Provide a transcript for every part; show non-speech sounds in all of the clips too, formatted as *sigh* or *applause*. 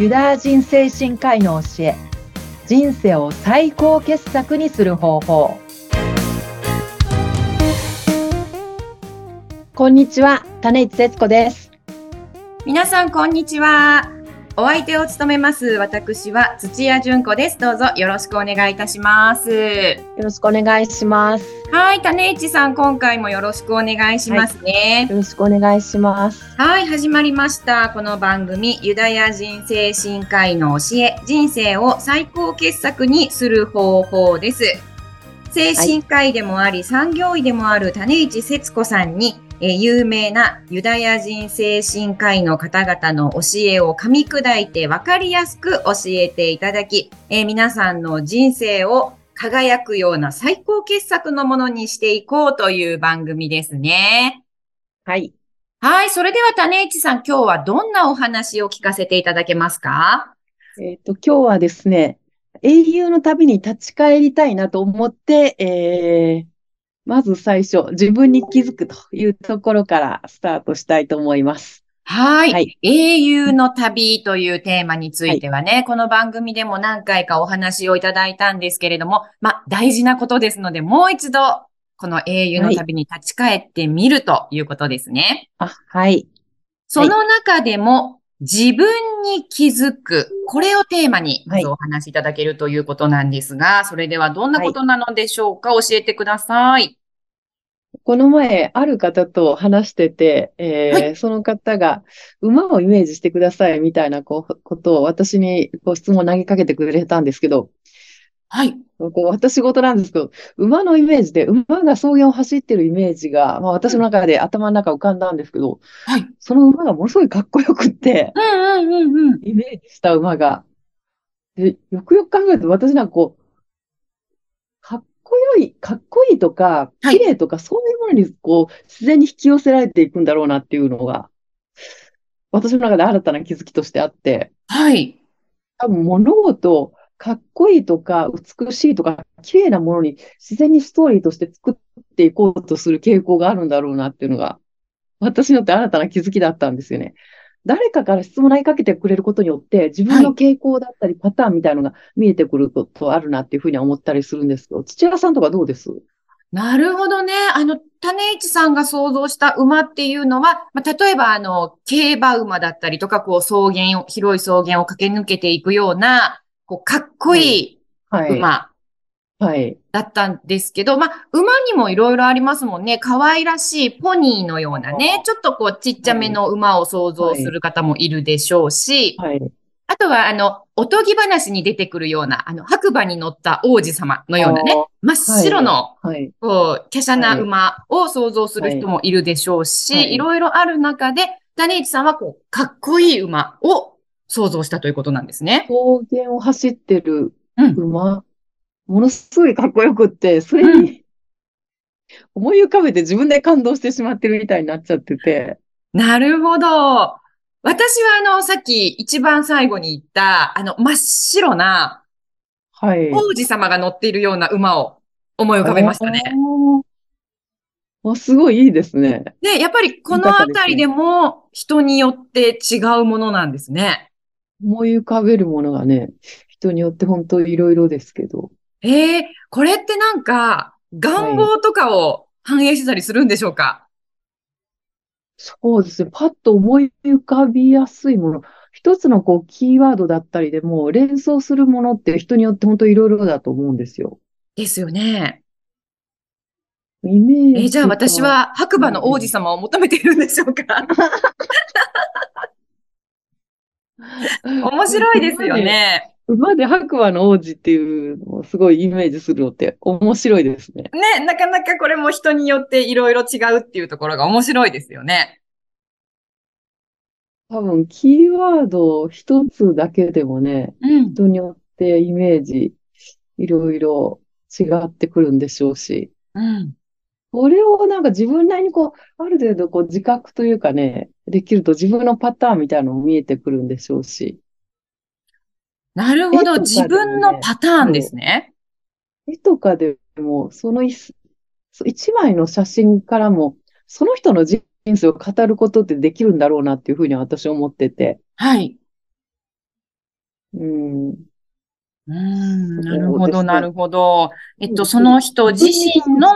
ユダヤ人精神科医の教え人生を最高傑作にする方法。こんにちは種市節子です。皆さんこんにちは。お相手を務めます私は土屋純子です。どうぞよろしくお願いいたします。よろしくお願いします。はい種市さん今回もよろしくお願いしますね、はい、よろしくお願いします。はい始まりました。この番組ユダヤ人精神科医の教え人生を最高傑作にする方法です。精神科医でもあり、はい、産業医でもある種市節子さんにえ有名なユダヤ人精神科医の方々の教えを噛み砕いて分かりやすく教えていただき、え皆さんの人生を輝くような最高傑作のものにしていこうという番組ですね。はい。はい。それでは種市さん、今日はどんなお話を聞かせていただけますか？えっ、と、今日はですね、英雄の旅に立ち返りたいなと思って、えー、まず最初、自分に気づくというところからスタートしたいと思います。はい。はい、英雄の旅というテーマについてはね、はい、この番組でも何回かお話をいただいたんですけれども、まあ、大事なことですので、もう一度、この英雄の旅に立ち返ってみるということですね。はい、あ、はい。その中でも、自分に気づく。これをテーマに、まずお話しいただけるということなんですが、それではどんなことなのでしょうか、教えてください。この前、ある方と話してて、えーはい、その方が、馬をイメージしてくださいみたいなこうことを私にこう質問を投げかけてくれたんですけど、はい。こう私事なんですけど、馬のイメージで、馬が草原を走ってるイメージが、まあ、私の中で頭の中浮かんだんですけど、はい。その馬がものすごいかっこよくって、うんうんうんうん。イメージした馬が。で、よくよく考えると私なんかこう、かっこよい、かっこいいとか、綺麗とか、そういうものにこう、自然に引き寄せられていくんだろうなっていうのが、私の中で新たな気づきとしてあって、はい。多分物事、かっこいいとか、美しいとか、綺麗なものに自然にストーリーとして作っていこうとする傾向があるんだろうなっていうのが、私にとって新たな気づきだったんですよね。誰かから質問投げかけてくれることによって、自分の傾向だったりパターンみたいなのが見えてくることあるなっていうふうに思ったりするんですけど、土屋さんとかどうです？なるほどね。あの、種市さんが想像した馬っていうのは、まあ、例えば、あの、競馬馬だったりとか、こう、草原を、広い草原を駆け抜けていくような、こう、かっこいい馬はい。だったんですけど、まあ、馬にもいろいろありますもんね。可愛らしいポニーのようなね、ちょっとこう、ちっちゃめの馬を想像する方もいるでしょうし、はい。あとは、あの、おとぎ話に出てくるような、あの、白馬に乗った王子様のようなね、真っ白の、はい、こう、華奢な馬を想像する人もいるでしょうし、はい、いろいろある中で、種市さんは、こう、かっこいい馬を想像したということなんですね。草原を走ってる馬、うん、ものすごいかっこよくって、それに、思い浮かべて自分で感動してしまってるみたいになっちゃってて。なるほど。私はあの、さっき一番最後に言った、あの、真っ白な、はい。王子様が乗っているような馬を思い浮かべましたね。あ、すごいいいですね。で、やっぱりこのあたりでも人によって違うものなんですね。思い浮かべるものがね、人によって本当いろいろですけど。ええー、これってなんか、願望とかを反映してたりするんでしょうか、はい、そうですね。パッと思い浮かびやすいもの。一つのこう、キーワードだったりでも、連想するものって人によって本当いろいろだと思うんですよ。ですよね。イメージ。えじゃあ私は白馬の王子様を求めているんでしょうか？*laughs* *laughs* 面白いですよね。*laughs* 馬で白馬の王子っていうのをすごいイメージするのって面白いですね。ね、なかなかこれも人によっていろいろ違うっていうところが面白いですよね。多分、キーワード一つだけでもね、うん、人によってイメージいろいろ違ってくるんでしょうし。うん。これをなんか自分なりにこう、ある程度こう自覚というかね、できると自分のパターンみたいなのも見えてくるんでしょうし。なるほど、ね、自分のパターンですね。絵とかでも、その一枚の写真からも、その人の人生を語ることってできるんだろうなっていうふうに私は思ってて。はい。うん。うーん、なるほど。なるほど。えっと、その人自身の。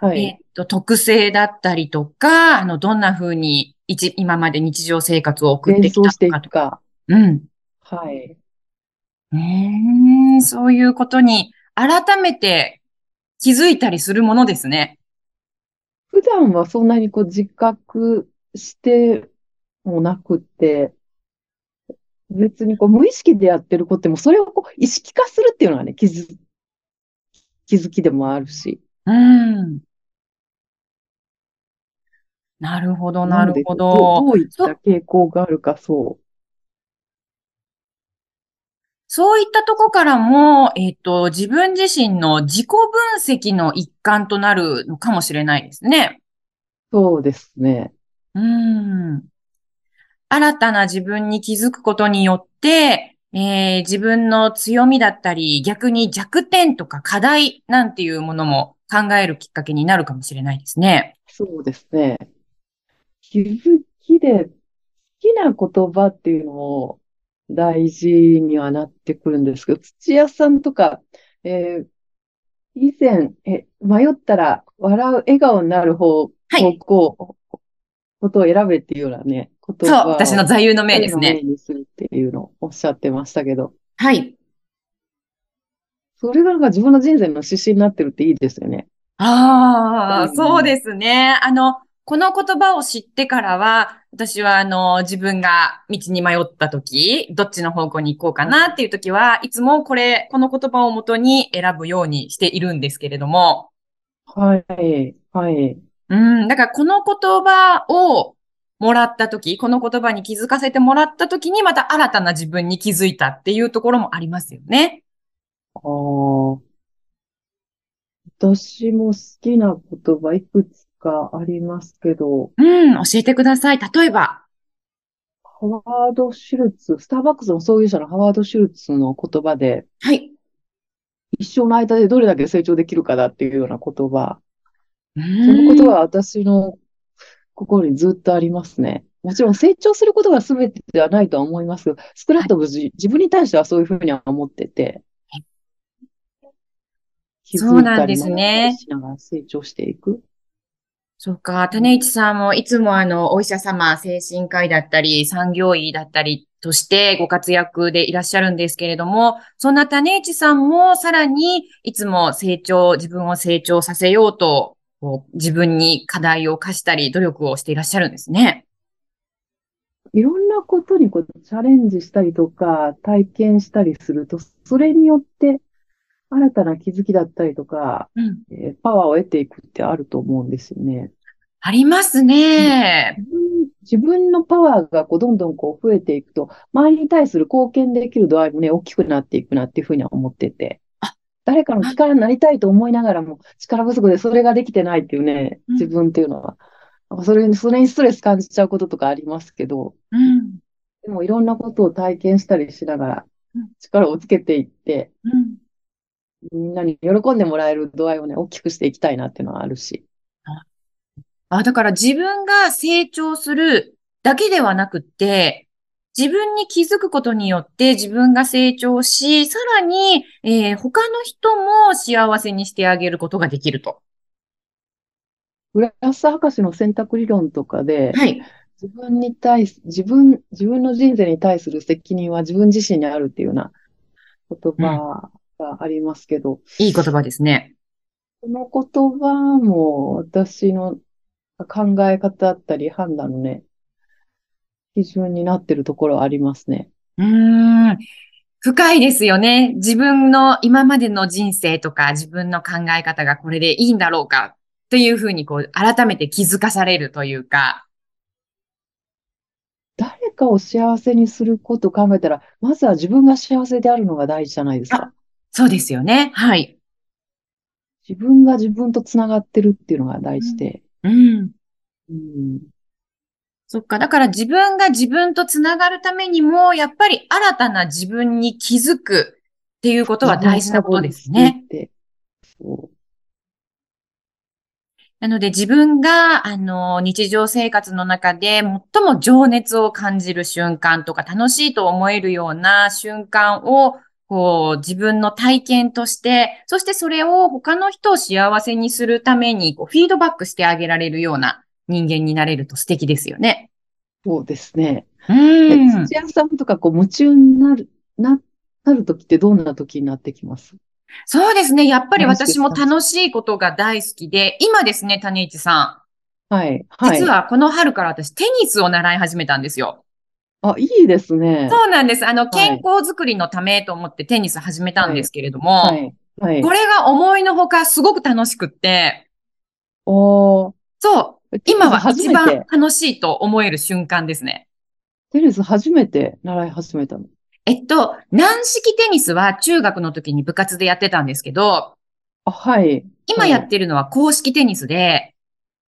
はえい。っと、特性だったりとか、あの、どんな風に一、今まで日常生活を送ってきたのかと。くか。うん。はい。ねえ、そういうことに改めて気づいたりするものですね。普段はそんなにこう自覚してもなくって、別にこう無意識でやってることでも、それをこう意識化するっていうのはね、気づ、気づきでもあるし。うん。なるほど、なるほど、ど。どういったそ、傾向があるか、そそういったとこからも、えっと、自分自身の自己分析の一環となるのかもしれないですね。う、そうですね。うん。新たな自分に気づくことによって、えー自分の強みだったり、逆に弱点とか課題なんていうものも考えるきっかけになるかもしれないですね。そうですね。気づきで、好きな言葉っていうのも大事にはなってくるんですけど、土屋さんとか、えー以前、え、迷ったら笑う、笑顔になる方、方はい。向、ことを選べっていうようなね、言そう、私の座右の銘ですね。にするっていうのをおっしゃってましたけど、はい。それがなんか自分の人生の指針になってるっていいですよね。うああ、そうん。ですね。あの、この言葉を知ってからは、私は、あの、自分が道に迷った時、どっちの方向に行こうかなっていう時は、いつもこれ、この言葉をもとに選ぶようにしているんですけれども、はい、はい。うん、だからこの言葉をもらった時、この言葉に気づかせてもらった時に、また新たな自分に気づいたっていうところもありますよね。ああ、私も好きな言葉いくつかありますけど、うん、教えてください。例えば。ハワード・シュルツ、スターバックスの創業者のハワード・シュルツの言葉で、はい。一生の間でどれだけ成長できるかだっていうような言葉。うその言葉ーん。は私の心にずっとありますね。もちろん成長することが全てではないとは思いますけど、少なはい。くとも自自分に対してはそういうふうには思ってて、気づいたりそうなんです学んだりね。しながら成長していく。そうか。種市さんもいつもあの、お医者様、精神科医だったり、産業医だったりとしてご活躍でいらっしゃるんですけれども、そんな種市さんもさらにいつも成長、自分を成長させようと、こう自分に課題を課したり、努力をしていらっしゃるんですね。いろんなことにこうチャレンジしたりとか、体験したりすると、それによって新たな気づきだったりとか、うん。えーパワーを得ていくってあると思うんですよね。ありますうんね。自分、のパワーがこうどんどんこう増えていくと、周りに対する貢献できる度合いもね、大きくなっていくなっていうふうには思ってて、あ、誰かのあ力になりたいと思いながらも、力不足でそれができてないっていうね、自うん、分っていうのは、なんかそれに、それにストレス感じちゃうこととかありますけど、うん、でもいろんなことを体験したりしながら、うん、力をつけていって、うん。みんなに喜んでもらえる度合いをね、大きくしていきたいなっていうのはあるし。あ、だから自分が成長するだけではなくって、自分に気づくことによって自分が成長し、さらに、えー他の人も幸せにしてあげることができると。グラス博士の選択理論とかで、はい。自分に対す、自分、自分の人生に対する責任は自分自身にあるっていうような言うん。葉がありますけど、いい言葉ですね。この言葉も私の考え方だったり判断のね、基準になってるところはありますね。うーん。深いですよね。自分の今までの人生とか自分の考え方がこれでいいんだろうかというふうにこう改めて気づかされるというか。誰かを幸せにすることを考えたら、まずは自分が幸せであるのが大事じゃないですあ、か。そうですよね。はい。自分が自分とつながってるっていうのが大うん。事で。うん。うん。そっか。だから自分が自分とつながるためにも、やっぱり新たな自分に気づくっていうことは大事な深ことですね。て、そうなので自分が、あの、日常生活の中で最も情熱を感じる瞬間とか楽しいと思えるような瞬間を、こう、自分の体験として、そしてそれを他の人を幸せにするために、こう、フィードバックしてあげられるような人間になれると素敵ですよね。そうですね。うえん。土屋さんとかこう夢中になる、な、なるときってどんなときになってきます？そうですね。やっぱり私も楽しいことが大好きで、今ですね、種市さはい。ん。はい実。はこの春から私テニスを習い始めたんですよ。あ、いいですね。そうなんです。あの、い健康づくりのためと思ってテニス始めたんですけれども、はい。はいこ。れが思いのほかすごく楽しくって、おー。そう、今は一番楽しいと思える瞬間ですね。テニス初めて習い始めたの？えっと、軟式テニスは中学の時に部活でやってたんですけど、あ、はい。今やってるのは公式テニスで、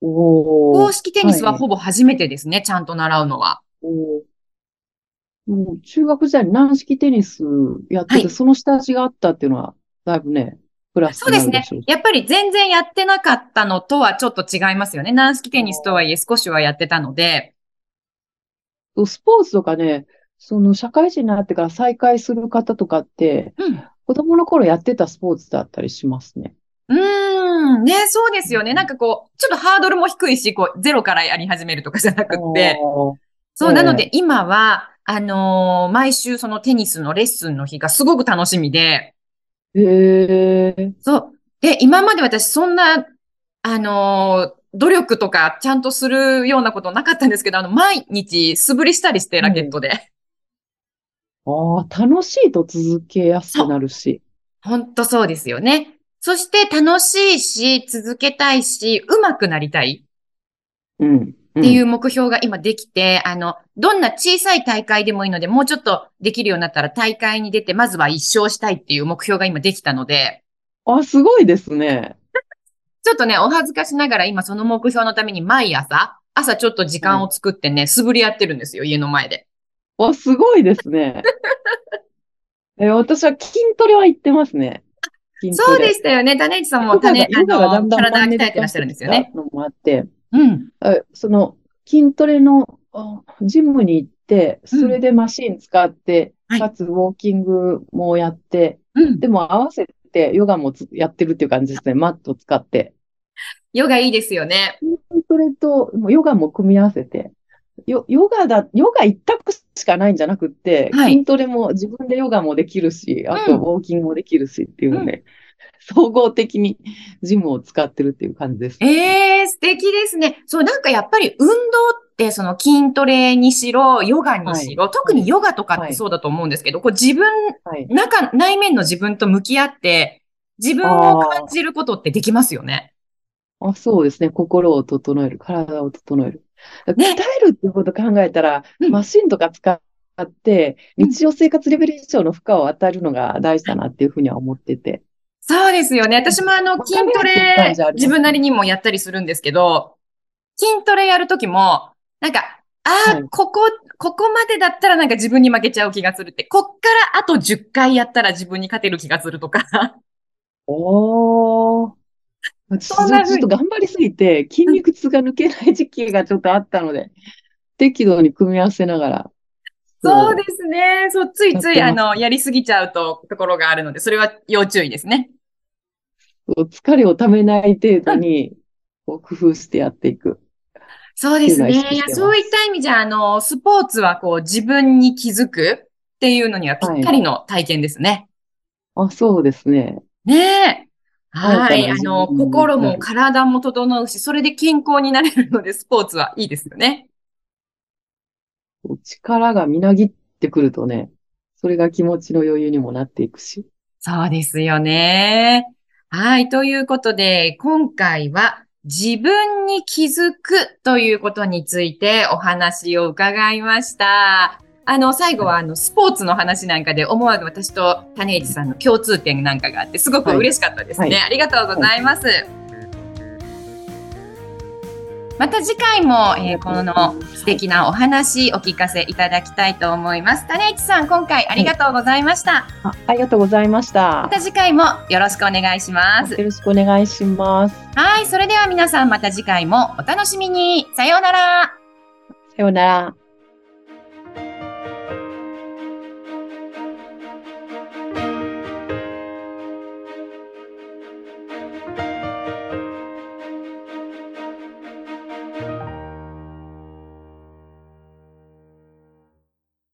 おー。公式テニスははいほぼ初めてですね、ちゃんと習うのは。おーもう中学時代に軟式テニスやってて、はいその下地があったっていうのは、だいぶね、プラスそうですね。やっぱり全然やってなかったのとはちょっと違いますよね。軟式テニスとはいえ少しはやってたので。スポーツとかね、その社会人になってから再開する方とかって、うん。子供の頃やってたスポーツだったりしますね。うーん。ね、そうですよね。なんかこう、ちょっとハードルも低いし、こう、ゼロからやり始めるとかじゃなくって。そう、ええなので今は、あのー毎週そのテニスのレッスンの日がすごく楽しみで、へえ、そう。で、今まで私そんな、あのー努力とかちゃんとするようなことなかったんですけど、あの、毎日素振りしたりして、ラケットで。ああ、楽しいと続けやすくなるし。ほんとそうですよね。そして楽しいし、続けたいし、上手くなりたいうん。っていう目標が今できて、あの、どんな小さい大会でもいいので、もうちょっとできるようになったら大会に出て、まずは一勝したいっていう目標が今できたので、うん。あ、すごいですね。ちょっとね、お恥ずかしながら今その目標のために毎朝、朝ちょっと時間を作ってね、素振りやってるんですよ、家の前で。あ、すごいですね。*laughs* え、私は筋トレは行ってますね。そうレ。でしたよね。種市さんも種、あの、体鍛えてらっしゃるんですよね。のもあって、うん。あその筋トレのあジムに行って、それでマシン使って、はいかつウォーキングもやって、うん。でも合わせてヨガもつやってるっていう感じですね。マット使って。ヨガいいですよね。筋トレとヨガも組み合わせて。ヨ、ヨガだ、ヨガ一択しかないんじゃなくって、はい筋トレも自分でヨガもできるし、あとうんウォーキングもできるしっていうので、総合的にジムを使ってるっていう感じです。ええ素敵ですね。そう、なんかやっぱり運動って、その筋トレにしろ、ヨガにしろ、特にヨガとかってそうだと思うんですけど、こう自分、はい。中、内面の自分と向き合って、自分を感じることってできますよね。あ、そうですね。心を整える、体を整える。鍛ねえるっていうことを考えたら、うんマシンとか使って、うん日常生活レベル以上の負荷を与えるのが大事だなっていうふうには思ってて。そうですよね。私もあの、わ筋トレ自分なりにもやったりするんですけど、筋トレやるときも、なんか、ああ、はいここ、ここまでだったらなんか自分に負けちゃう気がするって、こっからあと10回やったら自分に勝てる気がするとか。おー。そんなちょっと頑張りすぎて、筋肉痛が抜けない時期がちょっとあったので、適度に組み合わせながら。そうですね。そう、ついつい、あの、やりすぎちゃうと、ところがあるので、それは要注意ですね。疲れをためない程度に、こう工夫してやっていく。そうですね。いや、そういった意味じゃ、あの、スポーツはこう、自分に気づくっていうのにはぴったりの体験ですね。あ、そうですね。ねえ。はい。あの、心も体も整うし、それで健康になれるので、スポーツはいいですよね。力がみなぎってくるとね、それが気持ちの余裕にもなっていくし。そうですよね。はい。ということで、今回は自分に気づくということについてお話を伺いました。あの、最後はあの、スポーツの話なんかで思わず私と種市さんの共通点なんかがあって、すごく嬉しかったですね。はいありがとうございます。また次回も、えー、この素敵なお話お聞かせいただきたいと思います。種市さん、今回ありがとうございました。あありがとうございました。また次回もよろしくお願いします。よろしくお願いします。はい、それでは皆さんまた次回もお楽しみに。さようなら。さようなら。